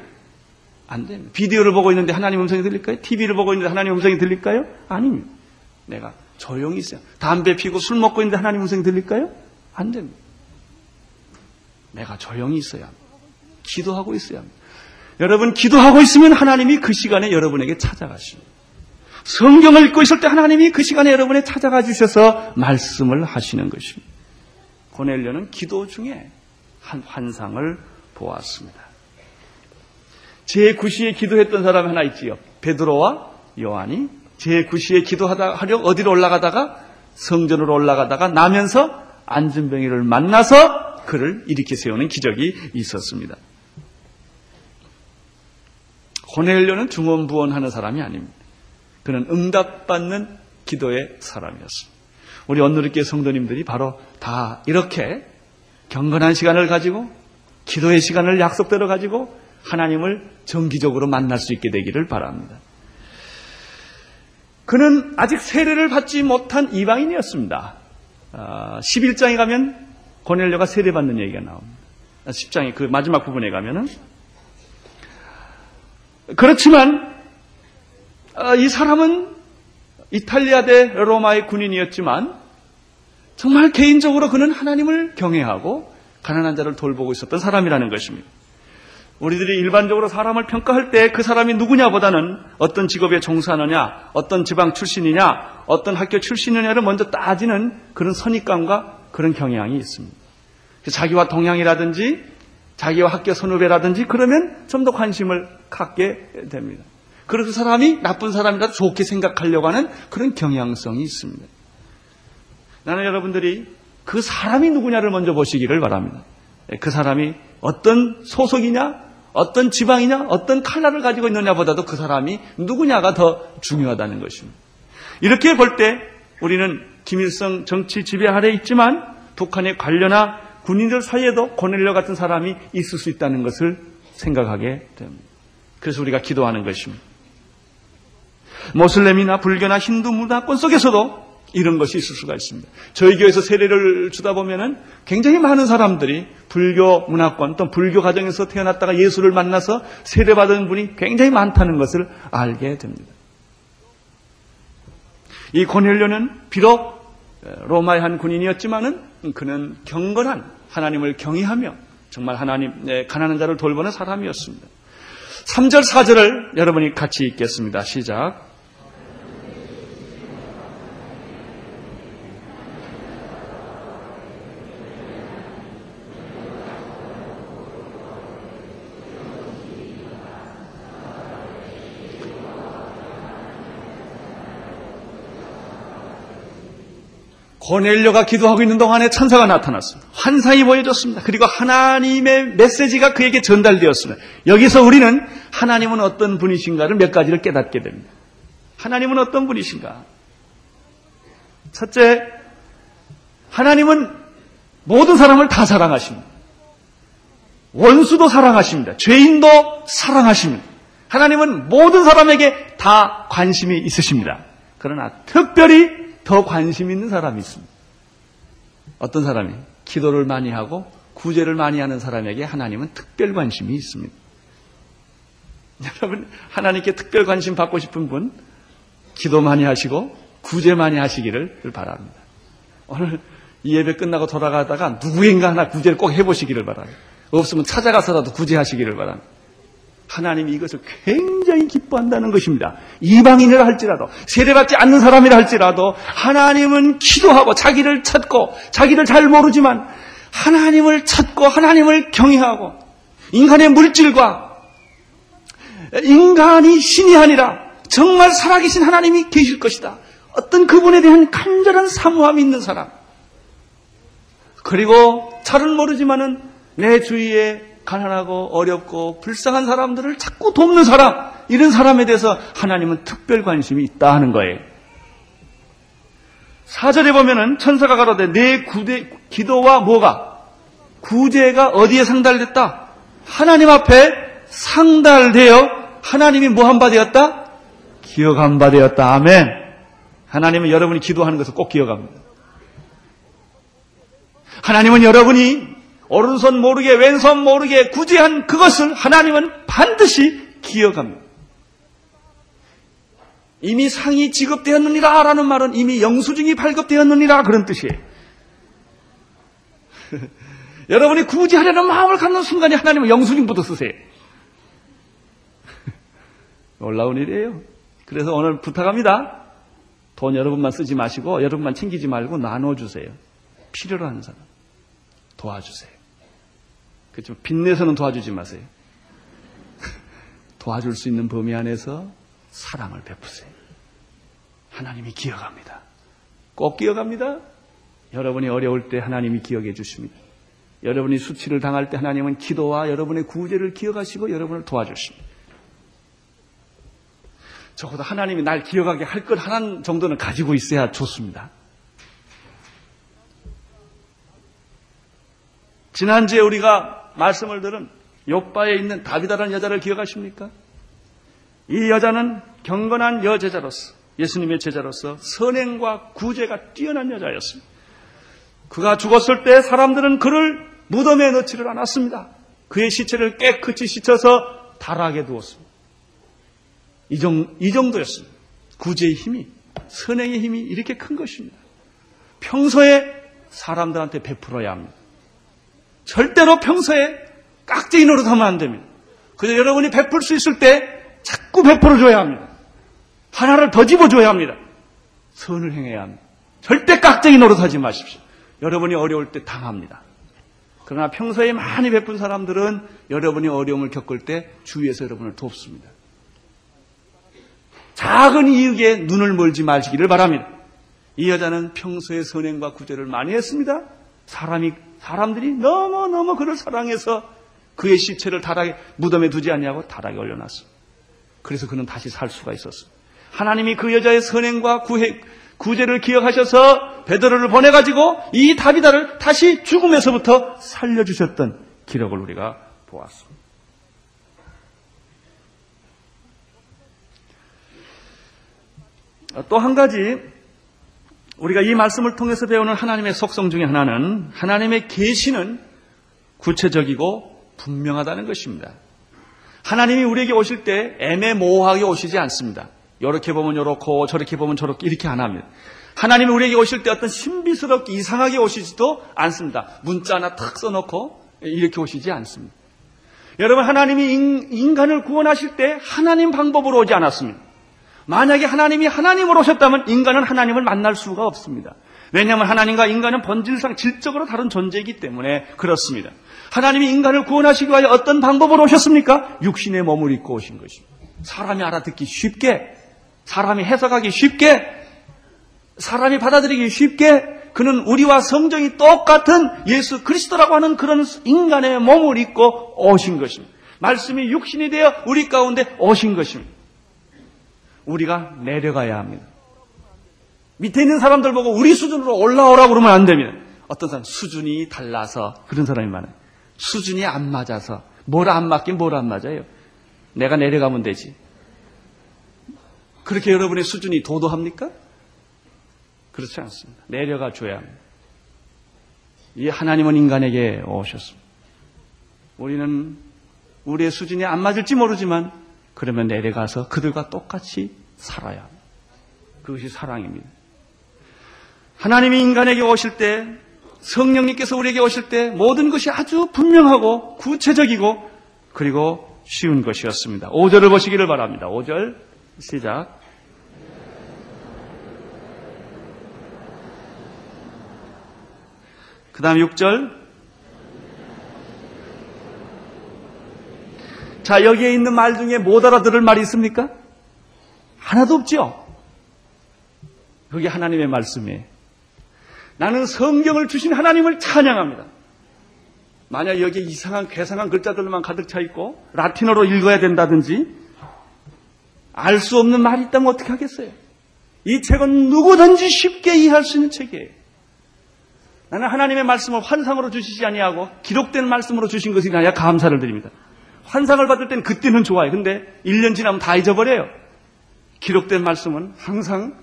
S2: 안 됩니다. 비디오를 보고 있는데 하나님 음성이 들릴까요? TV를 보고 있는데 하나님 음성이 들릴까요? 아닙니다. 내가 조용히 있어요. 담배 피고 술 먹고 있는데 하나님 음성이 들릴까요? 안 됩니다. 내가 조용히 있어야 합니다. 기도하고 있어야 합니다. 여러분, 기도하고 있으면 하나님이 그 시간에 여러분에게 찾아가십니다. 성경을 읽고 있을 때 하나님이 그 시간에 여러분에 찾아가 주셔서 말씀을 하시는 것입니다. 고넬료는 기도 중에 한 환상을 보았습니다. 제9시에 기도했던 사람이 하나 있지요. 베드로와 요한이 제9시에 기도하다 하려 어디로 올라가다가 성전으로 올라가다가 나면서 안전병이를 만나서 그를 일으켜 세우는 기적이 있었습니다. 고넬료는 중원부원하는 사람이 아닙니다. 그는 응답받는 기도의 사람이었습니다. 우리 언누리께 성도님들이 바로 다 이렇게 경건한 시간을 가지고 기도의 시간을 약속대로 가지고 하나님을 정기적으로 만날 수 있게 되기를 바랍니다. 그는 아직 세례를 받지 못한 이방인이었습니다. 11장에 아, 가면 고넬료가 세례받는 얘기가 나옵니다. 10장의 그 마지막 부분에 가면은 그렇지만 아, 이 사람은 이탈리아 대 로마의 군인이었지만 정말 개인적으로 그는 하나님을 경외하고 가난한 자를 돌보고 있었던 사람이라는 것입니다. 우리들이 일반적으로 사람을 평가할 때 그 사람이 누구냐보다는 어떤 직업에 종사하느냐, 어떤 지방 출신이냐, 어떤 학교 출신이냐를 먼저 따지는 그런 선입감과 그런 경향이 있습니다. 자기와 동향이라든지 자기와 학교 선후배라든지 그러면 좀 더 관심을 갖게 됩니다. 그래서 그 사람이 나쁜 사람이라도 좋게 생각하려고 하는 그런 경향성이 있습니다. 나는 여러분들이 그 사람이 누구냐를 먼저 보시기를 바랍니다. 그 사람이 어떤 소속이냐, 어떤 지방이냐, 어떤 칼라를 가지고 있느냐보다도 그 사람이 누구냐가 더 중요하다는 것입니다. 이렇게 볼 때 우리는 김일성 정치 지배 아래 있지만 북한의 관료나 군인들 사이에도 고넬료 같은 사람이 있을 수 있다는 것을 생각하게 됩니다. 그래서 우리가 기도하는 것입니다. 모슬렘이나 불교나 힌두 문화권 속에서도 이런 것이 있을 수가 있습니다. 저희 교회에서 세례를 주다 보면은 굉장히 많은 사람들이 불교 문화권 또 불교 가정에서 태어났다가 예수를 만나서 세례받은 분이 굉장히 많다는 것을 알게 됩니다. 이 고넬료는 비록 로마의 한 군인이었지만은 그는 경건한 하나님을 경외하며 정말 하나님의 가난한 자를 돌보는 사람이었습니다. 3절, 4절을 여러분이 같이 읽겠습니다. 시작. 고넬료가 기도하고 있는 동안에 천사가 나타났습니다. 환상이 보여졌습니다. 그리고 하나님의 메시지가 그에게 전달되었습니다. 여기서 우리는 하나님은 어떤 분이신가를 몇 가지를 깨닫게 됩니다. 하나님은 어떤 분이신가? 첫째, 하나님은 모든 사람을 다 사랑하십니다. 원수도 사랑하십니다. 죄인도 사랑하십니다. 하나님은 모든 사람에게 다 관심이 있으십니다. 그러나 특별히 더 관심 있는 사람이 있습니다. 어떤 사람이 기도를 많이 하고 구제를 많이 하는 사람에게 하나님은 특별 관심이 있습니다. 여러분 하나님께 특별 관심 받고 싶은 분 기도 많이 하시고 구제 많이 하시기를 바랍니다. 오늘 이 예배 끝나고 돌아가다가 누구인가 하나 구제를 꼭 해보시기를 바랍니다. 없으면 찾아가서라도 구제하시기를 바랍니다. 하나님이 이것을 굉장히 기뻐한다는 것입니다. 이방인이라 할지라도 세례받지 않는 사람이라 할지라도 하나님은 기도하고 자기를 찾고 자기를 잘 모르지만 하나님을 찾고 하나님을 경외하고 인간의 물질과 인간이 신이 아니라 정말 살아계신 하나님이 계실 것이다. 어떤 그분에 대한 간절한 사모함이 있는 사람. 그리고 잘은 모르지만은 내 주위에 가난하고 어렵고 불쌍한 사람들을 자꾸 돕는 사람, 이런 사람에 대해서 하나님은 특별 관심이 있다 하는 거예요. 사절에 보면은 천사가 가로되 내 구대, 기도와 뭐가 구제가 어디에 상달됐다? 하나님 앞에 상달되어 하나님이 뭐한 바 되었다? 기억한 바 되었다. 아멘. 하나님은 여러분이 기도하는 것을 꼭 기억합니다. 하나님은 여러분이 오른손 모르게 왼손 모르게 구제한 그것을 하나님은 반드시 기억합니다. 이미 상이 지급되었느니라 라는 말은 이미 영수증이 발급되었느니라 그런 뜻이에요. 여러분이 구제하려는 마음을 갖는 순간에 하나님은 영수증부터 쓰세요. 놀라운 일이에요. 그래서 오늘 부탁합니다. 돈 여러분만 쓰지 마시고 여러분만 챙기지 말고 나눠주세요. 필요로 하는 사람. 도와주세요. 그렇죠. 빚내서는 도와주지 마세요. 도와줄 수 있는 범위 안에서 사랑을 베푸세요. 하나님이 기억합니다. 꼭 기억합니다. 여러분이 어려울 때 하나님이 기억해 주십니다. 여러분이 수치를 당할 때 하나님은 기도와 여러분의 구제를 기억하시고 여러분을 도와주십니다. 적어도 하나님이 날 기억하게 할 것 하나 정도는 가지고 있어야 좋습니다. 지난주에 우리가 말씀을 들은 요바에 있는 다비다라는 여자를 기억하십니까? 이 여자는 경건한 여제자로서 예수님의 제자로서 선행과 구제가 뛰어난 여자였습니다. 그가 죽었을 때 사람들은 그를 무덤에 넣지를 않았습니다. 그의 시체를 깨끗이 씻어서 달하게 두었습니다. 이, 정, 이 정도였습니다. 구제의 힘이, 선행의 힘이 이렇게 큰 것입니다. 평소에 사람들한테 베풀어야 합니다. 절대로 평소에 깍쟁이 노릇하면 안 됩니다. 그저 여러분이 베풀 수 있을 때 자꾸 베풀어 줘야 합니다. 하나를 더 집어줘야 합니다. 선을 행해야 합니다. 절대 깍쟁이 노릇하지 마십시오. 여러분이 어려울 때 당합니다. 그러나 평소에 많이 베푼 사람들은 여러분이 어려움을 겪을 때 주위에서 여러분을 돕습니다. 작은 이익에 눈을 멀지 마시기를 바랍니다. 이 여자는 평소에 선행과 구제를 많이 했습니다. 사람이 사람들이 너무너무 그를 사랑해서 그의 시체를 다락에 무덤에 두지 않냐고 다락에 올려놨습니다. 그래서 그는 다시 살 수가 있었습니다. 하나님이 그 여자의 선행과 구해, 구제를 기억하셔서 베드로를 보내가지고 이 다비다를 다시 죽음에서부터 살려주셨던 기록을 우리가 보았습니다. 또 한 가지 우리가 이 말씀을 통해서 배우는 하나님의 속성 중에 하나는 하나님의 계시는 구체적이고 분명하다는 것입니다. 하나님이 우리에게 오실 때 애매모호하게 오시지 않습니다. 이렇게 보면 이렇고 저렇게 보면 저렇게 이렇게 안 합니다. 하나님이 우리에게 오실 때 어떤 신비스럽게 이상하게 오시지도 않습니다. 문자 하나 탁 써놓고 이렇게 오시지 않습니다. 여러분 하나님이 인간을 구원하실 때 하나님 방법으로 오지 않았습니다. 만약에 하나님이 하나님으로 오셨다면 인간은 하나님을 만날 수가 없습니다. 왜냐하면 하나님과 인간은 본질상 질적으로 다른 존재이기 때문에 그렇습니다. 하나님이 인간을 구원하시기 위하여 어떤 방법으로 오셨습니까? 육신의 몸을 입고 오신 것입니다. 사람이 알아듣기 쉽게, 사람이 해석하기 쉽게, 사람이 받아들이기 쉽게, 그는 우리와 성정이 똑같은 예수 그리스도라고 하는 그런 인간의 몸을 입고 오신 것입니다. 말씀이 육신이 되어 우리 가운데 오신 것입니다. 우리가 내려가야 합니다. 밑에 있는 사람들 보고 우리 수준으로 올라오라고 그러면 안 됩니다. 어떤 사람 수준이 달라서 그런 사람이 많아요. 수준이 안 맞아서 뭘 안 맞긴 뭘 안 맞아요. 내가 내려가면 되지. 그렇게 여러분의 수준이 도도합니까? 그렇지 않습니다. 내려가 줘야 합니다. 이 하나님은 인간에게 오셨습니다. 우리는 우리의 수준이 안 맞을지 모르지만 그러면 내려가서 그들과 똑같이 살아야. 그것이 사랑입니다. 하나님이 인간에게 오실 때 성령님께서 우리에게 오실 때 모든 것이 아주 분명하고 구체적이고 그리고 쉬운 것이었습니다. 5절을 보시기를 바랍니다. 5절 시작. 그 다음 6절. 자, 여기에 있는 말 중에 못 알아들을 말이 있습니까? 하나도 없죠? 그게 하나님의 말씀이에요. 나는 성경을 주신 하나님을 찬양합니다. 만약 여기 이상한 괴상한 글자들만 가득 차 있고 라틴어로 읽어야 된다든지 알 수 없는 말이 있다면 어떻게 하겠어요? 이 책은 누구든지 쉽게 이해할 수 있는 책이에요. 나는 하나님의 말씀을 환상으로 주시지 아니하고 기록된 말씀으로 주신 것이 아니라 감사를 드립니다. 환상을 받을 땐 그때는 좋아요. 근데 1년 지나면 다 잊어버려요. 기록된 말씀은 항상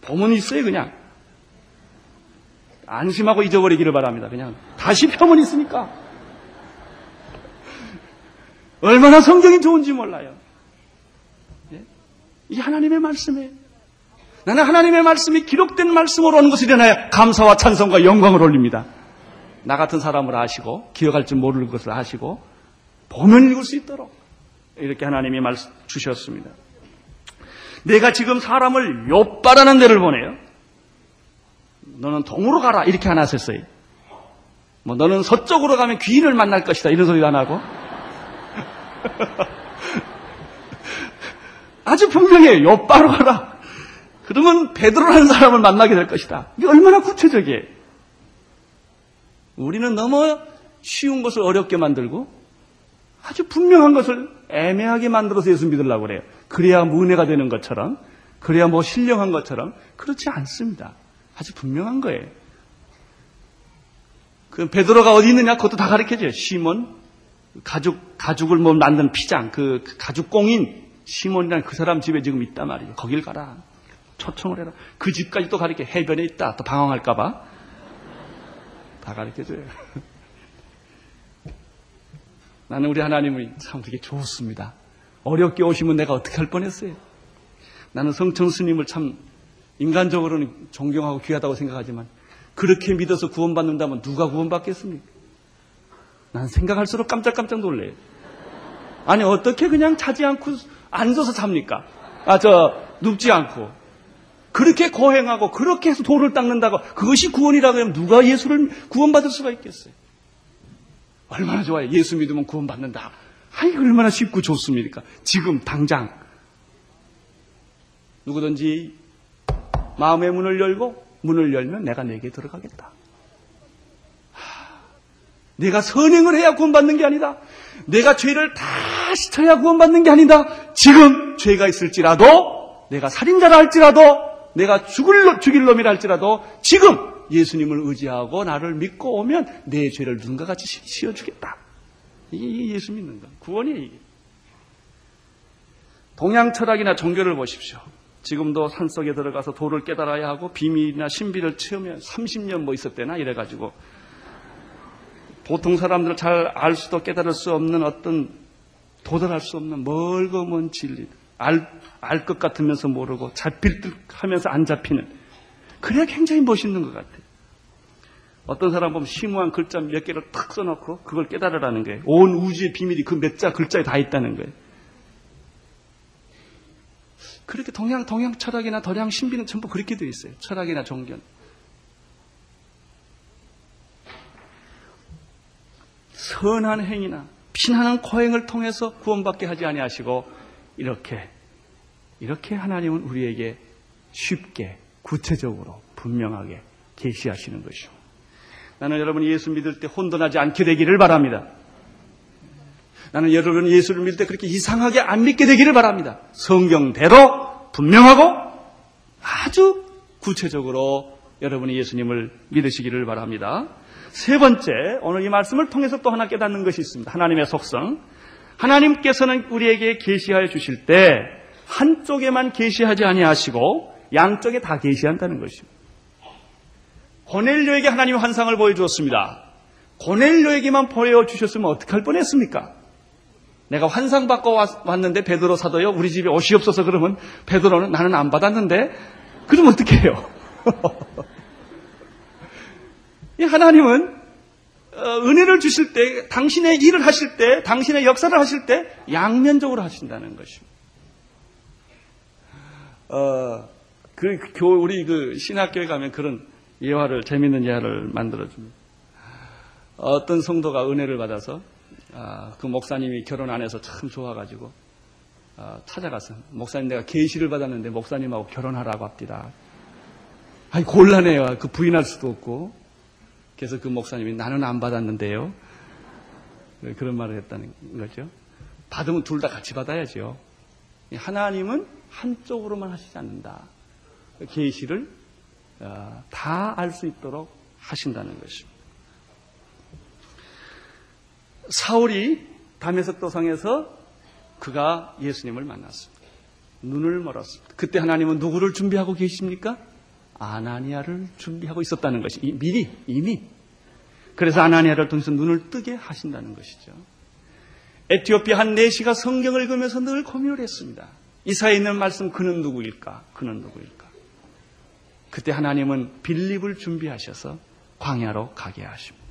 S2: 보면 있어요, 그냥. 안심하고 잊어버리기를 바랍니다. 그냥 다시 펴면 있으니까. 얼마나 성경이 좋은지 몰라요. 예? 이 하나님의 말씀이에요. 나는 하나님의 말씀이 기록된 말씀으로 오는 것을 일어나야 감사와 찬성과 영광을 올립니다. 나 같은 사람을 아시고 기억할 줄 모를 것을 아시고 보면 읽을 수 있도록 이렇게 하나님이 말씀 주셨습니다. 내가 지금 사람을 욕바라는 데를 보내요. 너는 동으로 가라 이렇게 하나 하셨어요. 뭐 너는 서쪽으로 가면 귀인을 만날 것이다 이런 소리도 안 하고 아주 분명해요. 욕바로 가라. 그러면 베드로라는 사람을 만나게 될 것이다. 이게 얼마나 구체적이에요. 우리는 너무 쉬운 것을 어렵게 만들고 아주 분명한 것을 애매하게 만들어서 예수 믿으려고 그래요. 그래야 문해가 되는 것처럼, 그래야 뭐 신령한 것처럼 그렇지 않습니다. 아주 분명한 거예요. 그 베드로가 어디 있느냐 그것도 다 가르쳐줘요. 시몬 가죽 가죽을 뭐 만든 피장 그 가죽 공인 시몬이라는 그 사람 집에 지금 있단 말이에요. 거길 가라. 초청을 해라. 그 집까지 또 가르쳐 해변에 있다. 또 방황할까봐 다 가르쳐줘요. 나는 우리 하나님이 참 되게 좋습니다. 어렵게 오시면 내가 어떻게 할 뻔했어요. 나는 성청 스님을 참 인간적으로는 존경하고 귀하다고 생각하지만 그렇게 믿어서 구원받는다면 누가 구원받겠습니까? 난 생각할수록 깜짝깜짝 놀래요. 아니 어떻게 그냥 자지 않고 앉아서 삽니까? 아 저 눕지 않고 그렇게 거행하고 그렇게 해서 돌을 닦는다고 그것이 구원이라고 하면 누가 예수를 구원받을 수가 있겠어요? 얼마나 좋아요. 예수 믿으면 구원받는다. 아이 얼마나 쉽고 좋습니까? 지금 당장 누구든지 마음의 문을 열고 문을 열면 내가 내게 들어가겠다. 하, 내가 선행을 해야 구원받는 게 아니다. 내가 죄를 다 씻어야 구원받는 게 아니다. 지금 죄가 있을지라도 내가 살인자라 할지라도 내가 죽을 죽일 놈이라 할지라도 지금 예수님을 의지하고 나를 믿고 오면 내 죄를 눈과 같이 씌워주겠다. 이게 예수 믿는 거. 구원이에요, 이게. 동양 철학이나 종교를 보십시오. 지금도 산 속에 들어가서 도를 깨달아야 하고 비밀이나 신비를 체험해 30년 뭐 있었대나 이래가지고 보통 사람들 잘 알 수도 깨달을 수 없는 어떤 도달할 수 없는 멀고 먼 진리 알, 알 것 같으면서 모르고 잡힐 듯 하면서 안 잡히는 그래야 굉장히 멋있는 것 같아요. 어떤 사람 보면 심오한 글자 몇 개를 탁 써놓고 그걸 깨달으라는 거예요. 온 우주의 비밀이 그 몇 자 글자에 다 있다는 거예요. 그렇게 동양, 동양 철학이나 동양 신비는 전부 그렇게 되어 있어요. 철학이나 종교는. 선한 행위나 피나는 거행을 통해서 구원받게 하지 아니하시고 이렇게 이렇게 하나님은 우리에게 쉽게 구체적으로 분명하게 계시하시는 것이요. 나는 여러분이 예수 믿을 때 혼돈하지 않게 되기를 바랍니다. 나는 여러분 예수를 믿을 때 그렇게 이상하게 안 믿게 되기를 바랍니다. 성경대로 분명하고 아주 구체적으로 여러분이 예수님을 믿으시기를 바랍니다. 세 번째, 오늘 이 말씀을 통해서 또 하나 깨닫는 것이 있습니다. 하나님의 속성. 하나님께서는 우리에게 계시하여 주실 때 한쪽에만 계시하지 아니하시고 양쪽에 다 계시한다는 것입니다. 고넬료에게 하나님 환상을 보여주었습니다. 고넬료에게만 보여주셨으면 어떻게 할 뻔했습니까? 내가 환상 받고 왔는데 베드로 사도요 우리 집에 옷이 없어서 그러면 베드로는 나는 안 받았는데 그럼 어떻게 해요? 하나님은 은혜를 주실 때 당신의 일을 하실 때 당신의 역사를 하실 때 양면적으로 하신다는 것입니다. 어, 그 교, 우리 그 신학교에 가면 그런 예화를, 재밌는 예화를 만들어 줍니다. 어떤 성도가 은혜를 받아서, 아, 그 목사님이 결혼 안 해서 참 좋아가지고, 아, 찾아가서, 목사님 내가 계시를 받았는데 목사님하고 결혼하라고 합니다. 아니, 곤란해요. 그 부인할 수도 없고. 그래서 그 목사님이 나는 안 받았는데요. 네, 그런 말을 했다는 거죠. 받으면 둘 다 같이 받아야죠. 하나님은 한쪽으로만 하시지 않는다. 계시를 어, 다 알 수 있도록 하신다는 것입니다. 사울이 담에석 도상에서 그가 예수님을 만났습니다. 눈을 멀었습니다. 그때 하나님은 누구를 준비하고 계십니까? 아나니아를 준비하고 있었다는 것이 미리 이미 그래서 아나니아를 통해서 눈을 뜨게 하신다는 것이죠. 에티오피아 한 내시가 성경을 읽으면서 늘 고민을 했습니다. 이사에 있는 말씀 그는 누구일까? 그는 누구일까? 그때 하나님은 빌립을 준비하셔서 광야로 가게 하십니다.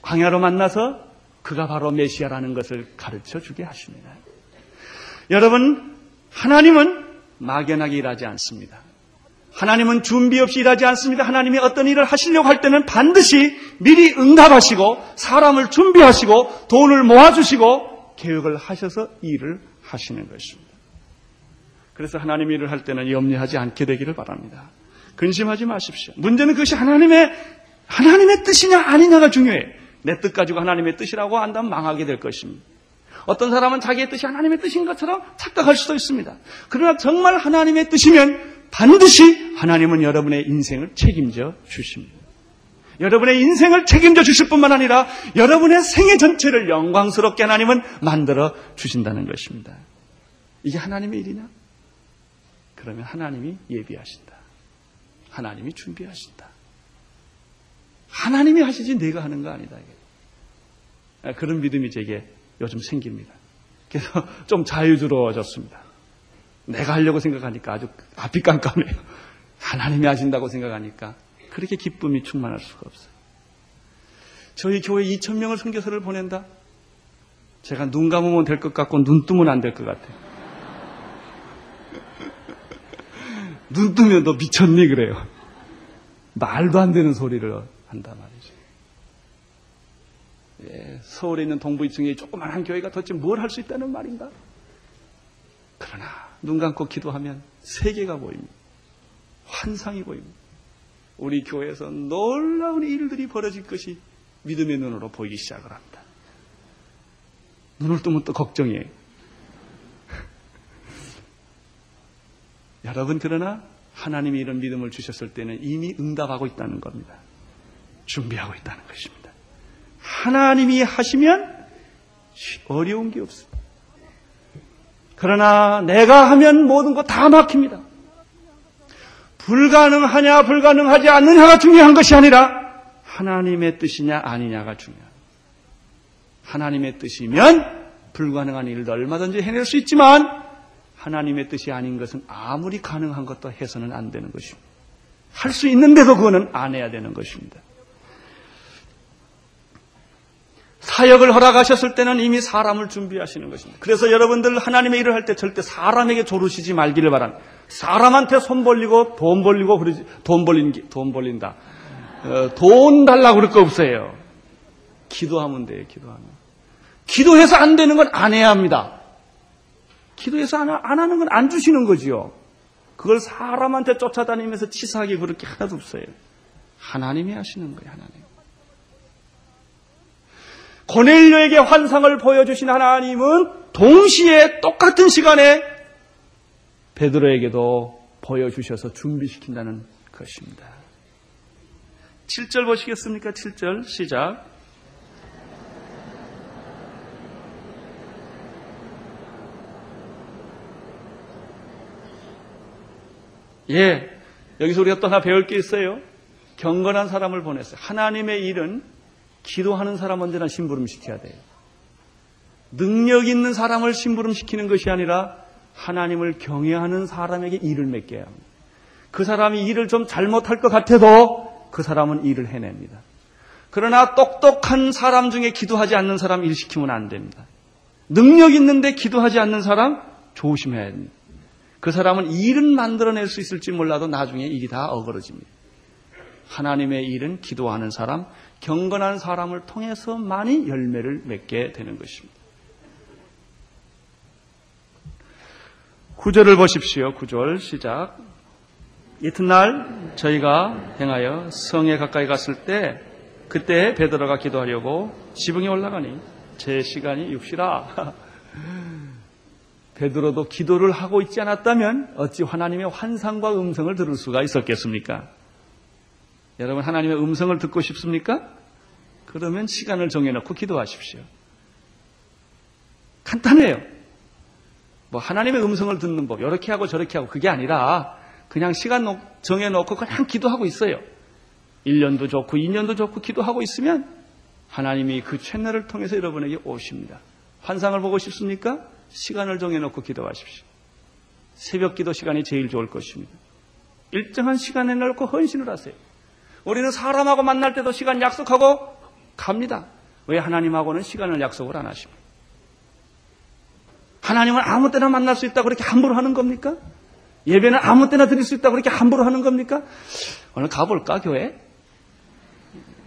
S2: 광야로 만나서 그가 바로 메시아라는 것을 가르쳐 주게 하십니다. 여러분, 하나님은 막연하게 일하지 않습니다. 하나님은 준비 없이 일하지 않습니다. 하나님이 어떤 일을 하시려고 할 때는 반드시 미리 응답하시고 사람을 준비하시고 돈을 모아주시고 계획을 하셔서 일을 하시는 것입니다. 그래서 하나님 일을 할 때는 염려하지 않게 되기를 바랍니다. 근심하지 마십시오. 문제는 그것이 하나님의 하나님의 뜻이냐 아니냐가 중요해. 내 뜻 가지고 하나님의 뜻이라고 한다면 망하게 될 것입니다. 어떤 사람은 자기의 뜻이 하나님의 뜻인 것처럼 착각할 수도 있습니다. 그러나 정말 하나님의 뜻이면 반드시 하나님은 여러분의 인생을 책임져 주십니다. 여러분의 인생을 책임져 주실 뿐만 아니라 여러분의 생애 전체를 영광스럽게 하나님은 만들어 주신다는 것입니다. 이게 하나님의 일이냐? 그러면 하나님이 예비하신다. 하나님이 준비하신다. 하나님이 하시지 내가 하는 거 아니다. 이게. 그런 믿음이 제게 요즘 생깁니다. 그래서 좀 자유스러워졌습니다. 내가 하려고 생각하니까 아주 앞이 깜깜해요. 하나님이 하신다고 생각하니까 그렇게 기쁨이 충만할 수가 없어요. 저희 교회 2천 명을 선교사를 보낸다. 제가 눈 감으면 될 것 같고 눈 뜨면 안 될 것 같아요. 눈 뜨면 너 미쳤니 그래요. 말도 안 되는 소리를 한단 말이죠. 예, 서울에 있는 동부 2층에 조그만 한 교회가 도대체 뭘 할 수 있다는 말인가? 그러나 눈 감고 기도하면 세계가 보입니다. 환상이 보입니다. 우리 교회에서 놀라운 일들이 벌어질 것이 믿음의 눈으로 보이기 시작을 합니다. 눈을 뜨면 또 걱정이에요. 여러분 그러나 하나님이 이런 믿음을 주셨을 때는 이미 응답하고 있다는 겁니다. 준비하고 있다는 것입니다. 하나님이 하시면 어려운 게 없습니다. 그러나 내가 하면 모든 거 다 막힙니다. 불가능하냐, 불가능하지 않느냐가 중요한 것이 아니라 하나님의 뜻이냐, 아니냐가 중요합니다. 하나님의 뜻이면 불가능한 일도 얼마든지 해낼 수 있지만 하나님의 뜻이 아닌 것은 아무리 가능한 것도 해서는 안 되는 것입니다. 할 수 있는데도 그거는 안 해야 되는 것입니다. 사역을 허락하셨을 때는 이미 사람을 준비하시는 것입니다. 그래서 여러분들 하나님의 일을 할 때 절대 사람에게 조르시지 말기를 바랍니다. 사람한테 손 벌리고 돈 벌리고 그러지 돈 벌린 돈 벌린다. 어, 돈 달라고 그럴 거 없어요. 기도하면 돼요. 기도하면. 기도해서 안 되는 건 안 해야 합니다. 기도해서 안, 안 하는 건 안 주시는 거지요. 그걸 사람한테 쫓아다니면서 치사하게 그럴 게 하나도 없어요. 하나님이 하시는 거예요. 하나님. 고넬료에게 환상을 보여주신 하나님은 동시에 똑같은 시간에 베드로에게도 보여주셔서 준비시킨다는 것입니다. 7절 보시겠습니까? 7절 시작. 예, 여기서 우리가 또 하나 배울 게 있어요. 경건한 사람을 보냈어요. 하나님의 일은 기도하는 사람 언제나 심부름 시켜야 돼요. 능력 있는 사람을 심부름 시키는 것이 아니라 하나님을 경외하는 사람에게 일을 맡겨야 합니다. 그 사람이 일을 좀 잘못할 것 같아도 그 사람은 일을 해냅니다. 그러나 똑똑한 사람 중에 기도하지 않는 사람 일 시키면 안 됩니다. 능력 있는데 기도하지 않는 사람 조심해야 됩니다. 그 사람은 일은 만들어낼 수 있을지 몰라도 나중에 일이 다 어그러집니다. 하나님의 일은 기도하는 사람, 경건한 사람을 통해서 많이 열매를 맺게 되는 것입니다. 구절을 보십시오. 구절 시작. 이튿날 저희가 행하여 성에 가까이 갔을 때 그때 베드로가 기도하려고 지붕에 올라가니 제 시간이 육시라. 베드로도 기도를 하고 있지 않았다면 어찌 하나님의 환상과 음성을 들을 수가 있었겠습니까? 여러분 하나님의 음성을 듣고 싶습니까? 그러면 시간을 정해놓고 기도하십시오. 간단해요. 뭐 하나님의 음성을 듣는 법 이렇게 하고 저렇게 하고 그게 아니라 그냥 시간 정해놓고 그냥 기도하고 있어요. 1년도 좋고 2년도 좋고 기도하고 있으면 하나님이 그 채널을 통해서 여러분에게 오십니다. 환상을 보고 싶습니까? 시간을 정해놓고 기도하십시오. 새벽 기도 시간이 제일 좋을 것입니다. 일정한 시간에 놓고 헌신을 하세요. 우리는 사람하고 만날 때도 시간 약속하고 갑니다. 왜 하나님하고는 시간을 약속을 안 하십니까? 하나님은 아무 때나 만날 수 있다고 그렇게 함부로 하는 겁니까? 예배는 아무 때나 드릴 수 있다고 그렇게 함부로 하는 겁니까? 오늘 가볼까, 교회?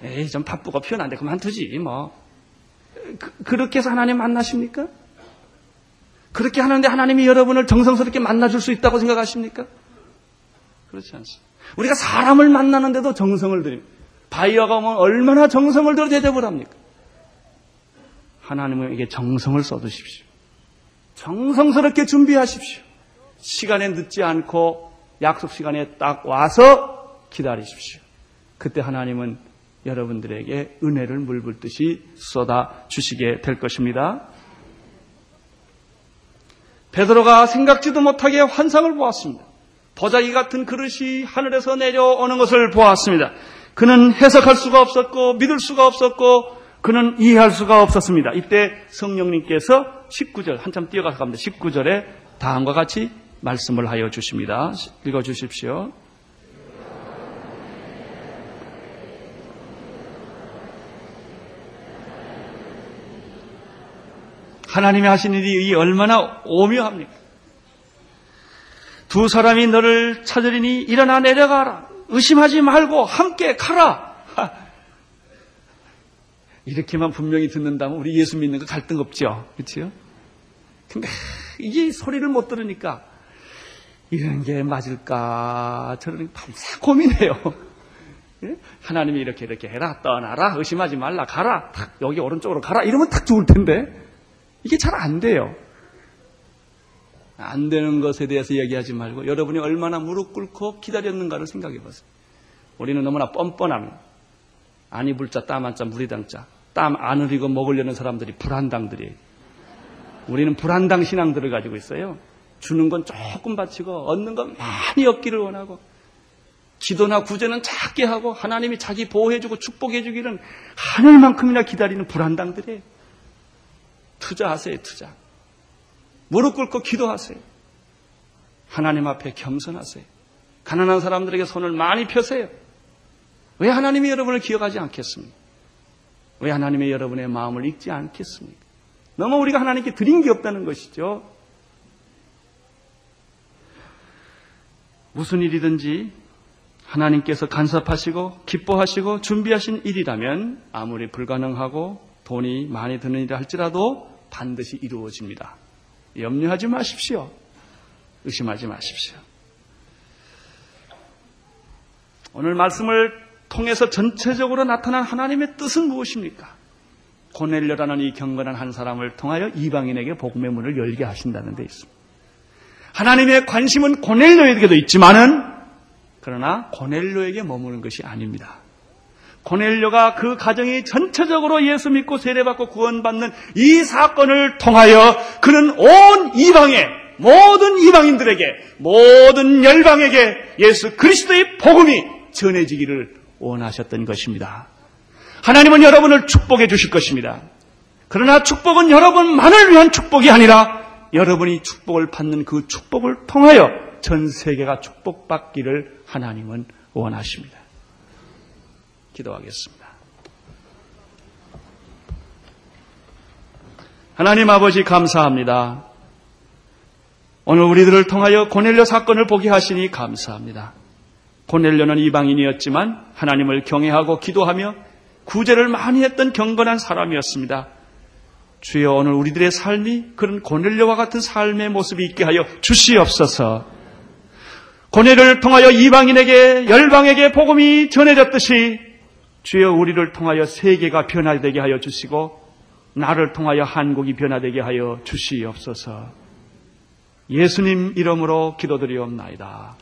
S2: 에이, 좀 바쁘고 피곤한데 그만두지, 뭐. 그, 렇게 해서 하나님 만나십니까? 그렇게 하는데 하나님이 여러분을 정성스럽게 만나줄 수 있다고 생각하십니까? 그렇지 않습니다. 우리가 사람을 만나는데도 정성을 들입니다. 바이어가 오면 얼마나 정성을 들여 대접을 합니까? 하나님에게 정성을 써두십시오. 정성스럽게 준비하십시오. 시간에 늦지 않고 약속 시간에 딱 와서 기다리십시오. 그때 하나님은 여러분들에게 은혜를 물붓듯이 쏟아 주시게 될 것입니다. 베드로가 생각지도 못하게 환상을 보았습니다. 보자기 같은 그릇이 하늘에서 내려오는 것을 보았습니다. 그는 해석할 수가 없었고 믿을 수가 없었고 그는 이해할 수가 없었습니다. 이때 성령님께서 19절 한참 뛰어가서 갑니다. 19절에 다음과 같이 말씀을 하여 주십니다. 읽어 주십시오. 하나님이 하신 일이 얼마나 오묘합니까? 두 사람이 너를 찾으리니 일어나 내려가라. 의심하지 말고 함께 가라. 이렇게만 분명히 듣는다면 우리 예수 믿는 거 갈등 없죠. 그렇죠? 근데 이게 소리를 못 들으니까 이런 게 맞을까 저런 밤새 고민해요. 예? 하나님이 이렇게 이렇게 해라 떠나라 의심하지 말라 가라 탁 여기 오른쪽으로 가라 이러면 딱 좋을 텐데 이게 잘 안 돼요. 안 되는 것에 대해서 얘기하지 말고 여러분이 얼마나 무릎 꿇고 기다렸는가를 생각해 보세요. 우리는 너무나 뻔뻔합니다. 아니 불자 땀한자 물이 당자 땀안 흘리고 먹으려는 사람들이 불안당들이에요. 우리는 불안당 신앙들을 가지고 있어요. 주는 건 조금 바치고 얻는 건 많이 얻기를 원하고 기도나 구제는 작게 하고 하나님이 자기 보호해주고 축복해주기는 하늘만큼이나 기다리는 불안당들이에요. 투자하세요, 투자. 무릎 꿇고 기도하세요. 하나님 앞에 겸손하세요. 가난한 사람들에게 손을 많이 펴세요. 왜 하나님이 여러분을 기억하지 않겠습니까? 왜 하나님의 여러분의 마음을 읽지 않겠습니까? 너무 우리가 하나님께 드린 게 없다는 것이죠. 무슨 일이든지 하나님께서 간섭하시고 기뻐하시고 준비하신 일이라면 아무리 불가능하고 돈이 많이 드는 일을 할지라도 반드시 이루어집니다. 염려하지 마십시오. 의심하지 마십시오. 오늘 말씀을 통해서 전체적으로 나타난 하나님의 뜻은 무엇입니까? 고넬료라는 이 경건한 한 사람을 통하여 이방인에게 복음의 문을 열게 하신다는 데 있습니다. 하나님의 관심은 고넬료에게도 있지만은 그러나 고넬료에게 머무는 것이 아닙니다. 고넬료가 그 가정이 전체적으로 예수 믿고 세례받고 구원받는 이 사건을 통하여 그는 온 이방에 모든 이방인들에게 모든 열방에게 예수 그리스도의 복음이 전해지기를 원하셨던 것입니다. 하나님은 여러분을 축복해 주실 것입니다. 그러나 축복은 여러분만을 위한 축복이 아니라 여러분이 축복을 받는 그 축복을 통하여 전 세계가 축복받기를 하나님은 원하십니다. 기도하겠습니다. 하나님 아버지 감사합니다. 오늘 우리들을 통하여 고넬료 사건을 보게 하시니 감사합니다. 고넬료는 이방인이었지만 하나님을 경외하고 기도하며 구제를 많이 했던 경건한 사람이었습니다. 주여 오늘 우리들의 삶이 그런 고넬료와 같은 삶의 모습이 있게 하여 주시옵소서. 고뇌를 통하여 이방인에게 열방에게 복음이 전해졌듯이 주여 우리를 통하여 세계가 변화되게 하여 주시고 나를 통하여 한국이 변화되게 하여 주시옵소서. 예수님 이름으로 기도드리옵나이다.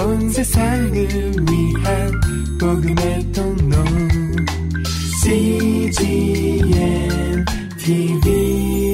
S1: 온 세상을 위한 복음의 통로 CGM TV